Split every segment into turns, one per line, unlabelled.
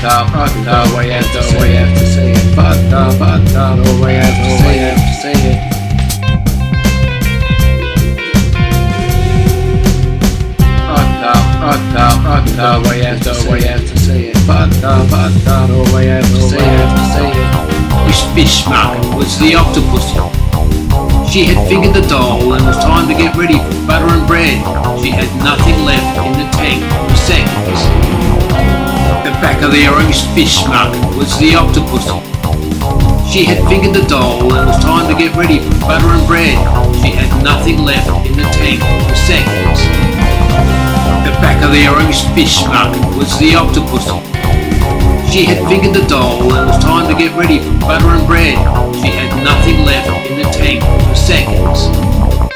Way to, way to say it. Way say it. Way way say it. Way say it.
Was the octopus? She had figured the doll and it was time to get ready for butter and bread. She had nothing left in the tank for seconds. The back of the orange fish market was the octopus. She had fingered the doll and it was time to get ready for butter and bread. She had nothing left in the tank for seconds. The back of the orange fish market was the octopus. She had figured the doll and it was time to get ready for butter and bread. She had nothing left in the tank for seconds.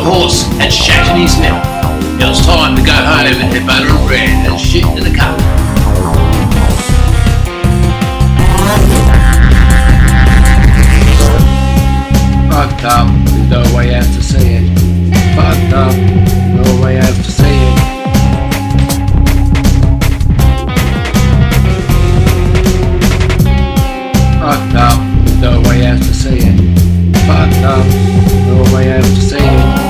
Market, horse had shat in his mouth. It was time to go home and have butter and bread and shit in the cup.
Fucked up, um, there's no way else to say it. Fucked up, um, no way else to say it. Fucked up, um, there's no way else to say it. Fucked up, no way else to say it.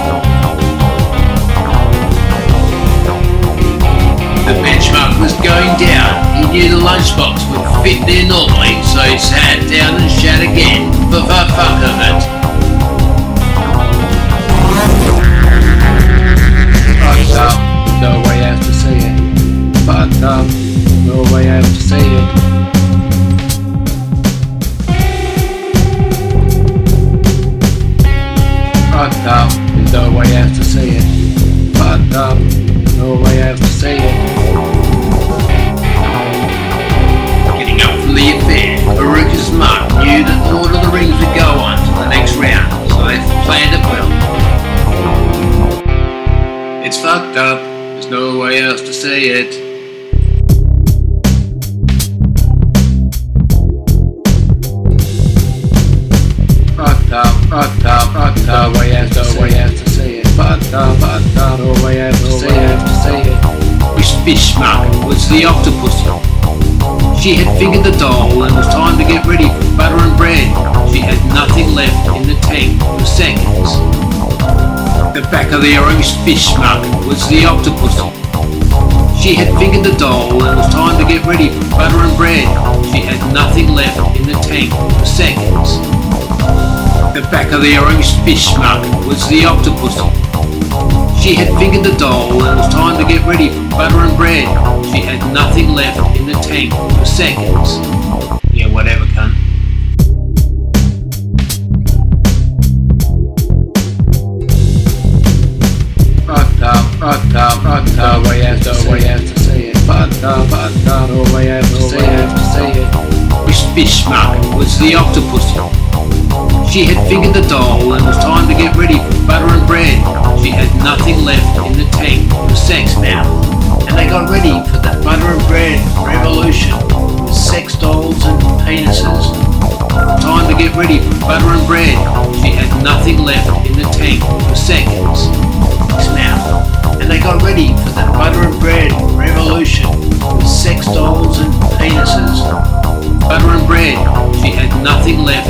Was going down. He knew the lunchbox would fit there normally, so he sat down and shat again for the fuck of it.
Up, there's no way else to say it. Up, no It's fucked up, there's no way else to say it. Fucked up,
fucked up,
fucked up, No way else no way else to say it. Fucked up, fucked up, no way else to say it. To say it.
Which fish market was the octopus? She had figured the doll and it was time to get ready for butter and bread. She back of the orange fish market was the octopus. She had fingered the doll and it was time to get ready for butter and bread. She had nothing left in the tank for seconds. The back of the orange fish market was the octopus. She had fingered the doll and it was time to get ready for butter and bread. She had nothing left in the tank for seconds. Yeah, whatever, cunt.
Else way else to say it. Fucked up, uh, fucked up, uh, no else to say it. To say it.
Which fish market was the octopus? She had figured the doll and it was time to get ready for butter and bread. She had nothing left in the tank for sex now. And they got ready for the butter and bread revolution. With sex dolls and penises. Time to get ready for butter and bread. She had nothing left They got ready for the butter and bread revolution. With sex dolls and penises. Butter and bread. She had nothing left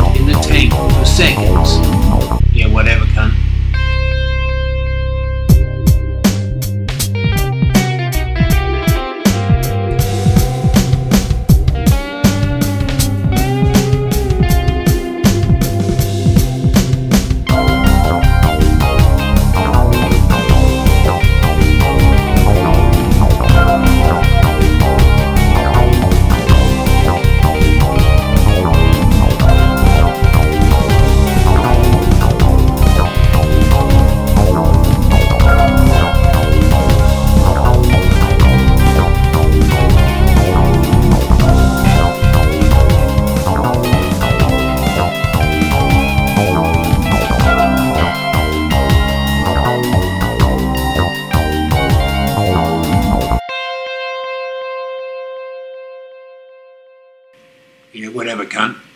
whatever, cunt.